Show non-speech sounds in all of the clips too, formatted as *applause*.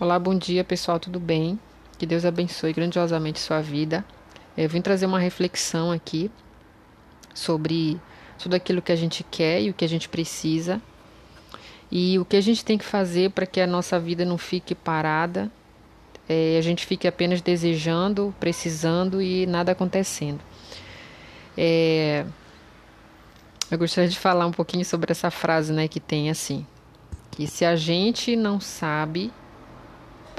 Olá, bom dia pessoal, tudo bem? Que Deus abençoe grandiosamente sua vida. Eu vim trazer uma reflexão aqui sobre tudo aquilo que a gente quer e o que a gente precisa e o que a gente tem que fazer para que a nossa vida não fique parada, é, a gente fique apenas desejando, precisando e nada acontecendo. É, eu gostaria de falar um pouquinho sobre essa frase, né, que tem assim, que se a gente não sabe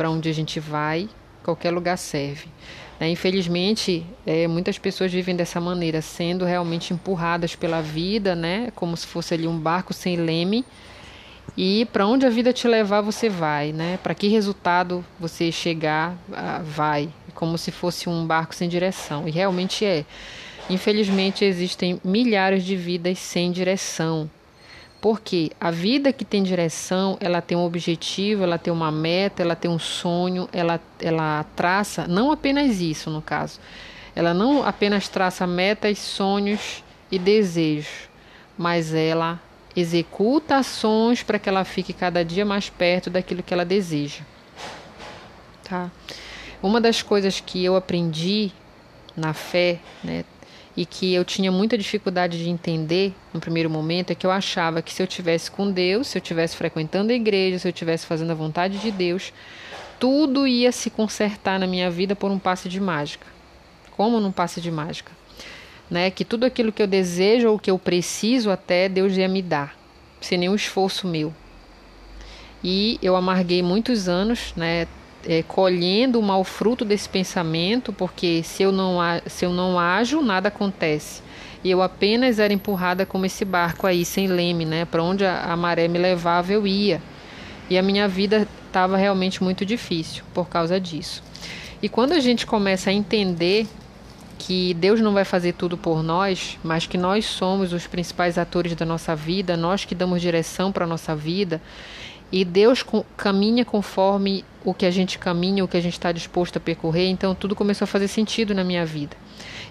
para onde a gente vai, qualquer lugar serve. Né? Infelizmente, é, muitas pessoas vivem dessa maneira, sendo realmente empurradas pela vida, né? como se fosse ali um barco sem leme. E para onde a vida te levar, você vai, né? Para que resultado você chegar, vai, como se fosse um barco sem direção. E realmente é. Infelizmente, existem milhares de vidas sem direção, porque a vida que tem direção, ela tem um objetivo, ela tem uma meta, ela tem um sonho, ela, ela traça, não apenas isso no caso, ela não apenas traça metas, sonhos e desejos, mas ela executa ações para que ela fique cada dia mais perto daquilo que ela deseja. Tá? Uma das coisas que eu aprendi na fé, né, e que eu tinha muita dificuldade de entender no primeiro momento é que eu achava que se eu tivesse com Deus, se eu tivesse frequentando a igreja, se eu tivesse fazendo a vontade de Deus, tudo ia se consertar na minha vida por um passe de mágica. Como num passe de mágica, né? Que tudo aquilo que eu desejo ou que eu preciso até Deus ia me dar, sem nenhum esforço meu. E eu amarguei muitos anos, né, é, colhendo o mau fruto desse pensamento, porque se eu, não, se eu não ajo, nada acontece. E eu apenas era empurrada como esse barco aí, sem leme, né? Para onde a, a maré me levava, eu ia. E a minha vida estava realmente muito difícil por causa disso. E quando a gente começa a entender que Deus não vai fazer tudo por nós, mas que nós somos os principais atores da nossa vida, nós que damos direção para a nossa vida, e Deus caminha conforme o que a gente caminha, o que a gente está disposto a percorrer, então tudo começou a fazer sentido na minha vida.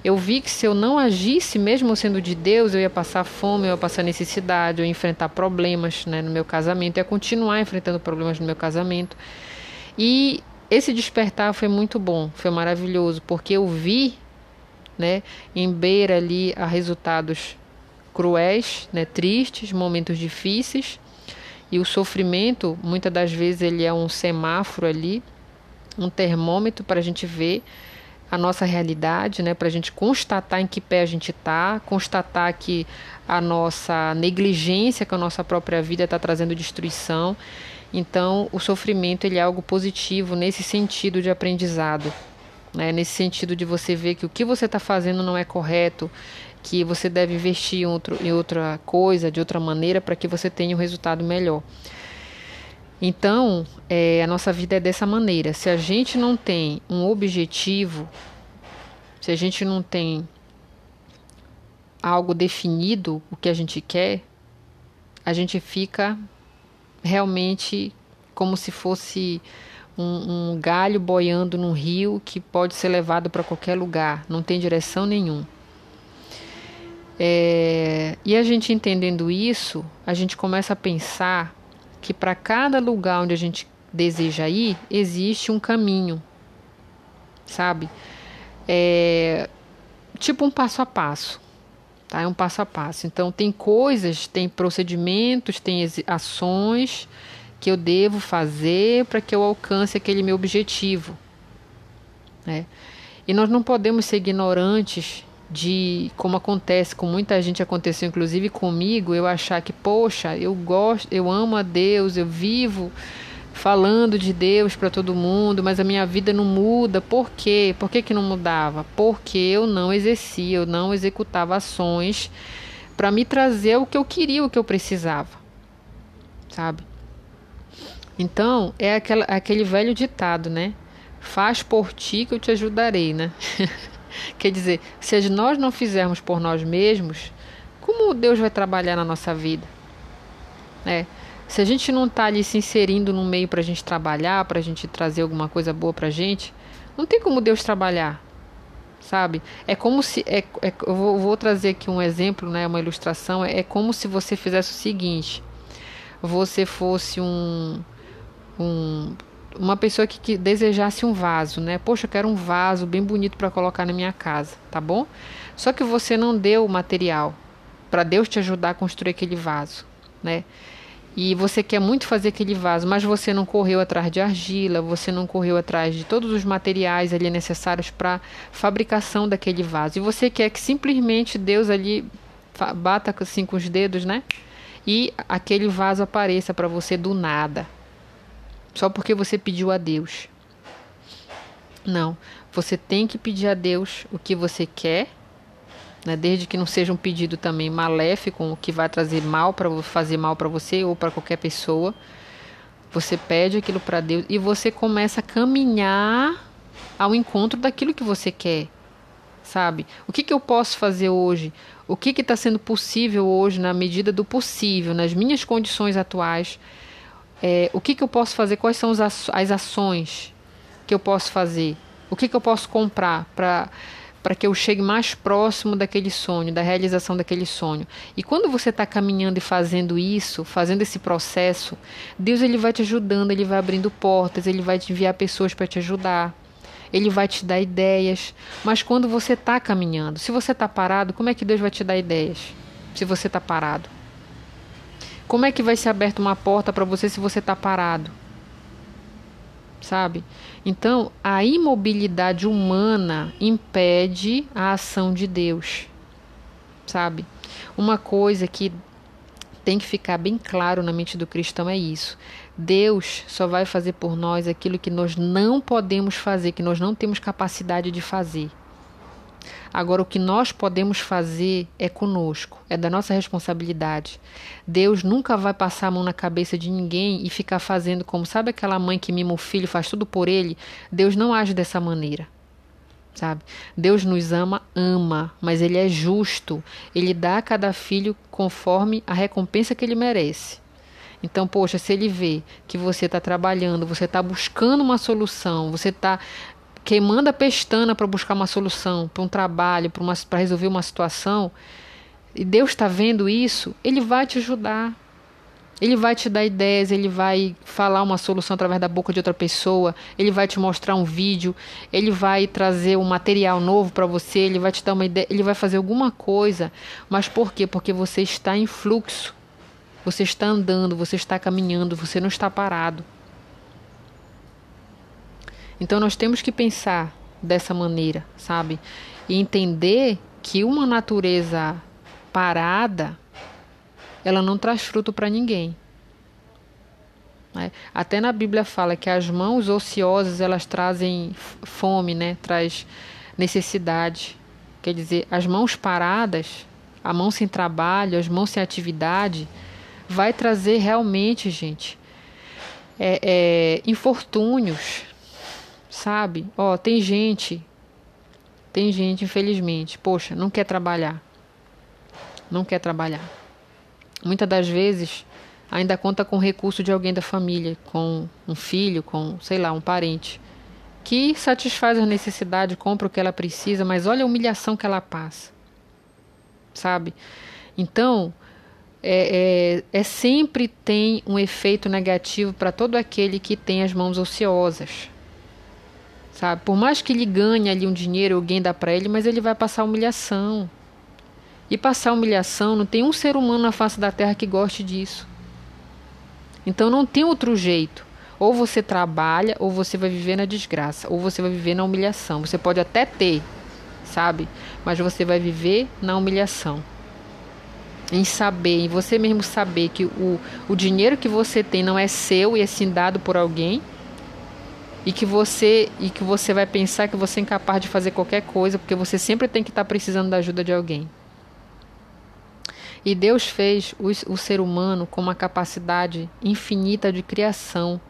Eu vi que se eu não agisse, mesmo sendo de Deus, eu ia passar fome, eu ia passar necessidade, eu ia enfrentar problemas né, no meu casamento, eu ia continuar enfrentando problemas no meu casamento. E esse despertar foi muito bom, foi maravilhoso, porque eu vi né, em beira ali a resultados cruéis, né, tristes, momentos difíceis, e o sofrimento, muitas das vezes, ele é um semáforo ali, um termômetro para a gente ver a nossa realidade, né? para a gente constatar em que pé a gente está, constatar que a nossa negligência com a nossa própria vida está trazendo destruição. Então, o sofrimento ele é algo positivo nesse sentido de aprendizado, né? nesse sentido de você ver que o que você está fazendo não é correto, que você deve investir em, outro, em outra coisa, de outra maneira, para que você tenha um resultado melhor. Então, é, a nossa vida é dessa maneira. Se a gente não tem um objetivo, se a gente não tem algo definido, o que a gente quer, a gente fica realmente como se fosse um, um galho boiando num rio que pode ser levado para qualquer lugar, não tem direção nenhuma. É, e a gente entendendo isso, a gente começa a pensar que para cada lugar onde a gente deseja ir, existe um caminho, sabe? É, tipo um passo a passo, tá? É um passo a passo. Então, tem coisas, tem procedimentos, tem ações que eu devo fazer para que eu alcance aquele meu objetivo, né? E nós não podemos ser ignorantes de como acontece com muita gente aconteceu inclusive comigo eu achar que poxa eu gosto eu amo a Deus eu vivo falando de Deus para todo mundo mas a minha vida não muda. Por quê? Por que, que não mudava? Porque eu não exercia eu não executava ações para me trazer o que eu queria o que eu precisava sabe? Então é aquela, aquele velho ditado né? Faz por ti que eu te ajudarei né *laughs* Quer dizer, se nós não fizermos por nós mesmos, como Deus vai trabalhar na nossa vida? É. Se a gente não está ali se inserindo no meio para a gente trabalhar, para a gente trazer alguma coisa boa para a gente, não tem como Deus trabalhar, sabe? É como se. É, é, eu vou, vou, trazer aqui um exemplo, né, uma ilustração. É, é como se você fizesse o seguinte: você fosse um, um uma pessoa que, que desejasse um vaso, né? Poxa, eu quero um vaso bem bonito para colocar na minha casa, tá bom? Só que você não deu o material para Deus te ajudar a construir aquele vaso, né? E você quer muito fazer aquele vaso, mas você não correu atrás de argila, você não correu atrás de todos os materiais ali necessários para fabricação daquele vaso. E você quer que simplesmente Deus ali bata assim com os dedos, né? E aquele vaso apareça para você do nada. Só porque você pediu a Deus. Não, você tem que pedir a Deus o que você quer né? desde que não seja um pedido também maléfico, que vai trazer mal para fazer mal para você ou para qualquer pessoa. Você pede aquilo para Deus e você começa a caminhar ao encontro daquilo que você quer, sabe? O que, que eu posso fazer hoje? O que está sendo possível hoje, na medida do possível, nas minhas condições atuais? É, o que, que eu posso fazer? Quais são as ações que eu posso fazer? O que, que eu posso comprar para para que eu chegue mais próximo daquele sonho, da realização daquele sonho. E quando você está caminhando e fazendo isso, fazendo esse processo, Deus ele vai te ajudando, ele vai abrindo portas, ele vai te enviar pessoas para te ajudar, ele vai te dar ideias. Mas quando você está caminhando, se você está parado, como é que Deus vai te dar ideias? Se você está parado, como é que vai ser aberta uma porta para você se você está parado? Sabe? Então, a imobilidade humana impede a ação de Deus, sabe? Uma coisa que tem que ficar bem claro na mente do cristão é isso. Deus só vai fazer por nós aquilo que nós não podemos fazer, que nós não temos capacidade de fazer. Agora, o que nós podemos fazer é conosco, é da nossa responsabilidade. Deus nunca vai passar a mão na cabeça de ninguém e ficar fazendo como, sabe aquela mãe que mima o filho, faz tudo por ele? Deus não age dessa maneira. Sabe? Deus nos ama, ama, mas ele é justo. Ele dá a cada filho conforme a recompensa que ele merece. Então, poxa, se ele vê que você está trabalhando, você está buscando uma solução, você está queimando a pestana para buscar uma solução, para um trabalho, para resolver uma situação, e Deus está vendo isso, Ele vai te ajudar. Ele vai te dar ideias, ele vai falar uma solução através da boca de outra pessoa, ele vai te mostrar um vídeo, ele vai trazer um material novo para você, ele vai te dar uma ideia, ele vai fazer alguma coisa. Mas por quê? Porque você está em fluxo. Você está andando, você está caminhando, você não está parado. Então nós temos que pensar dessa maneira, sabe? E entender que uma natureza parada, ela não traz fruto para ninguém. Né? Até na Bíblia fala que as mãos ociosas elas trazem fome, né? Traz necessidade. Quer dizer, as mãos paradas, a mão sem trabalho, as mãos sem atividade, vai trazer realmente, gente, é, é, infortúnios, sabe? Ó, tem gente, tem gente, infelizmente, poxa, não quer trabalhar. Não quer trabalhar. Muitas das vezes ainda conta com recurso de alguém da família, com um filho, com, sei lá, um parente, que satisfaz a necessidade, compra o que ela precisa, mas olha a humilhação que ela passa. Sabe? Então, é, é, é sempre tem um efeito negativo para todo aquele que tem as mãos ociosas sabe? Por mais que ele ganhe ali um dinheiro, alguém dá para ele, mas ele vai passar humilhação. E passar humilhação, não tem um ser humano na face da terra que goste disso. Então não tem outro jeito. Ou você trabalha, ou você vai viver na desgraça, ou você vai viver na humilhação. Você pode até ter, sabe? Mas você vai viver na humilhação. Em saber, em você mesmo saber que o, o dinheiro que você tem não é seu e é sim dado por alguém e que você e que você vai pensar que você é incapaz de fazer qualquer coisa, porque você sempre tem que estar precisando da ajuda de alguém. E Deus fez o, o ser humano com uma capacidade infinita de criação.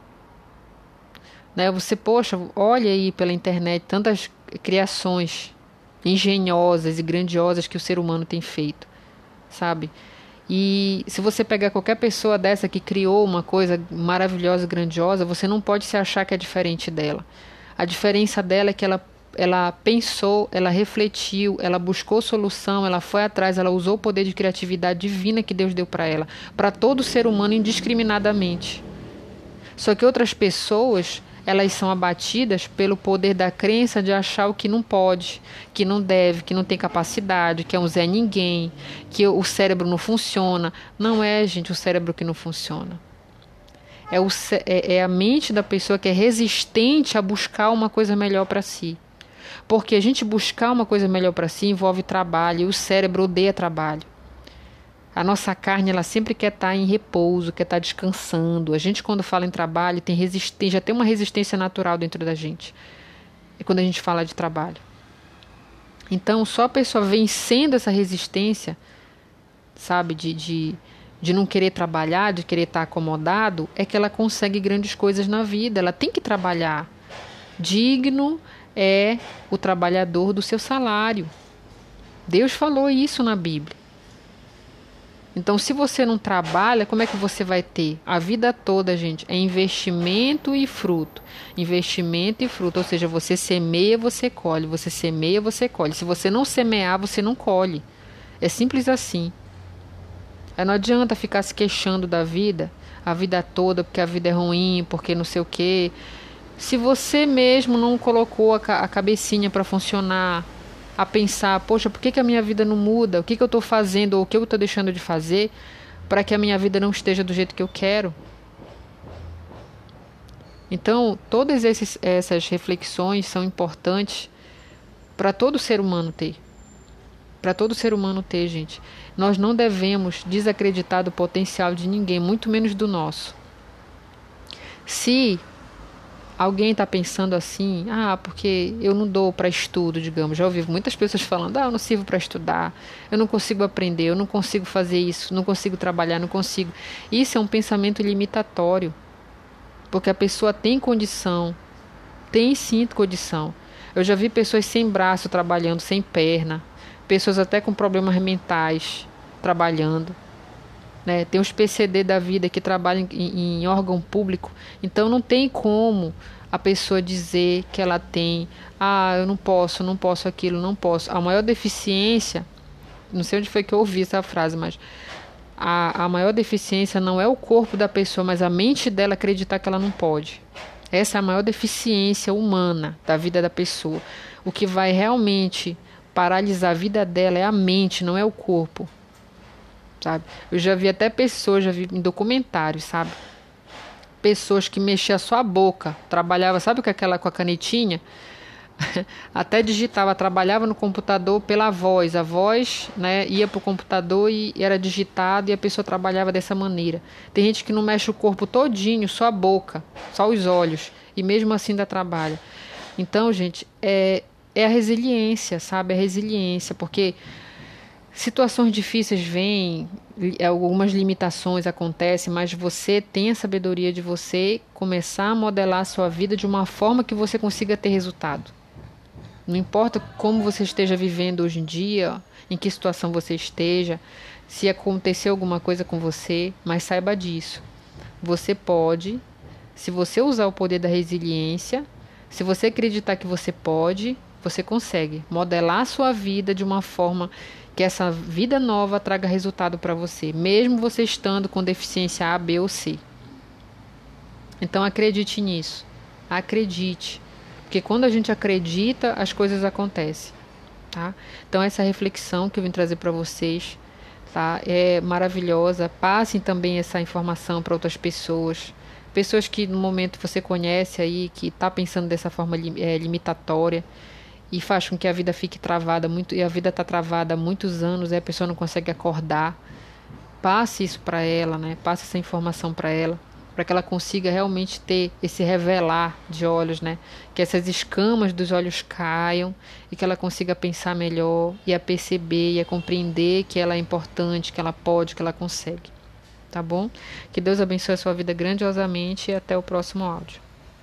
Né? Você, poxa, olha aí pela internet tantas criações engenhosas e grandiosas que o ser humano tem feito, sabe? E se você pegar qualquer pessoa dessa que criou uma coisa maravilhosa, grandiosa, você não pode se achar que é diferente dela. A diferença dela é que ela, ela pensou, ela refletiu, ela buscou solução, ela foi atrás, ela usou o poder de criatividade divina que Deus deu para ela, para todo ser humano indiscriminadamente. Só que outras pessoas, elas são abatidas pelo poder da crença de achar o que não pode, que não deve, que não tem capacidade, que é um Zé Ninguém, que o cérebro não funciona. Não é, gente, o cérebro que não funciona. É, o, é, é a mente da pessoa que é resistente a buscar uma coisa melhor para si. Porque a gente buscar uma coisa melhor para si envolve trabalho e o cérebro odeia trabalho. A nossa carne ela sempre quer estar tá em repouso, quer estar tá descansando. A gente quando fala em trabalho tem resistência, já tem uma resistência natural dentro da gente. E quando a gente fala de trabalho. Então, só a pessoa vencendo essa resistência, sabe, de, de, de não querer trabalhar, de querer estar tá acomodado, é que ela consegue grandes coisas na vida. Ela tem que trabalhar. Digno é o trabalhador do seu salário. Deus falou isso na Bíblia. Então, se você não trabalha, como é que você vai ter? A vida toda, gente, é investimento e fruto. Investimento e fruto, ou seja, você semeia, você colhe. Você semeia, você colhe. Se você não semear, você não colhe. É simples assim. Aí não adianta ficar se queixando da vida, a vida toda, porque a vida é ruim, porque não sei o quê. Se você mesmo não colocou a, cabecinha para funcionar, a pensar, poxa, por que, que a minha vida não muda? O que, que eu estou fazendo ou o que eu estou deixando de fazer para que a minha vida não esteja do jeito que eu quero? Então, todas esses, essas reflexões são importantes para todo ser humano ter. Para todo ser humano ter, gente. Nós não devemos desacreditar do potencial de ninguém, muito menos do nosso. Se alguém está pensando assim, ah, porque eu não dou para estudo, digamos. Já ouvi muitas pessoas falando, ah, eu não sirvo para estudar, eu não consigo aprender, eu não consigo fazer isso, não consigo trabalhar, não consigo. Isso é um pensamento limitatório, porque a pessoa tem condição, tem sim condição. Eu já vi pessoas sem braço trabalhando, sem perna, pessoas até com problemas mentais trabalhando. Né? Tem os PCD da vida que trabalham em, em órgão público, então não tem como a pessoa dizer que ela tem, ah, eu não posso, não posso aquilo, não posso. A maior deficiência, não sei onde foi que eu ouvi essa frase, mas a, a maior deficiência não é o corpo da pessoa, mas a mente dela acreditar que ela não pode. Essa é a maior deficiência humana da vida da pessoa. O que vai realmente paralisar a vida dela é a mente, não é o corpo sabe? Eu já vi até pessoas, já vi em documentários, sabe? Pessoas que mexiam só a boca, trabalhava, sabe com aquela com a canetinha? *laughs* até digitava, trabalhava no computador pela voz. A voz né, ia para o computador e era digitado e a pessoa trabalhava dessa maneira. Tem gente que não mexe o corpo todinho, só a boca, só os olhos, e mesmo assim ainda trabalha. Então, gente, é, é a resiliência, sabe? É a resiliência, porque Situações difíceis vêm, algumas limitações acontecem, mas você tem a sabedoria de você começar a modelar a sua vida de uma forma que você consiga ter resultado. Não importa como você esteja vivendo hoje em dia, em que situação você esteja, se aconteceu alguma coisa com você, mas saiba disso. Você pode, se você usar o poder da resiliência, se você acreditar que você pode, você consegue modelar a sua vida de uma forma que essa vida nova traga resultado para você, mesmo você estando com deficiência A, B ou C. Então acredite nisso. Acredite. Porque quando a gente acredita, as coisas acontecem. Tá? Então essa reflexão que eu vim trazer para vocês tá? é maravilhosa. Passem também essa informação para outras pessoas. Pessoas que no momento você conhece aí, que está pensando dessa forma é, limitatória e faz com que a vida fique travada muito e a vida está travada há muitos anos e a pessoa não consegue acordar. Passe isso para ela, né? Passe essa informação para ela, para que ela consiga realmente ter esse revelar de olhos, né? Que essas escamas dos olhos caiam e que ela consiga pensar melhor e a perceber e a compreender que ela é importante, que ela pode, que ela consegue. Tá bom? Que Deus abençoe a sua vida grandiosamente e até o próximo áudio.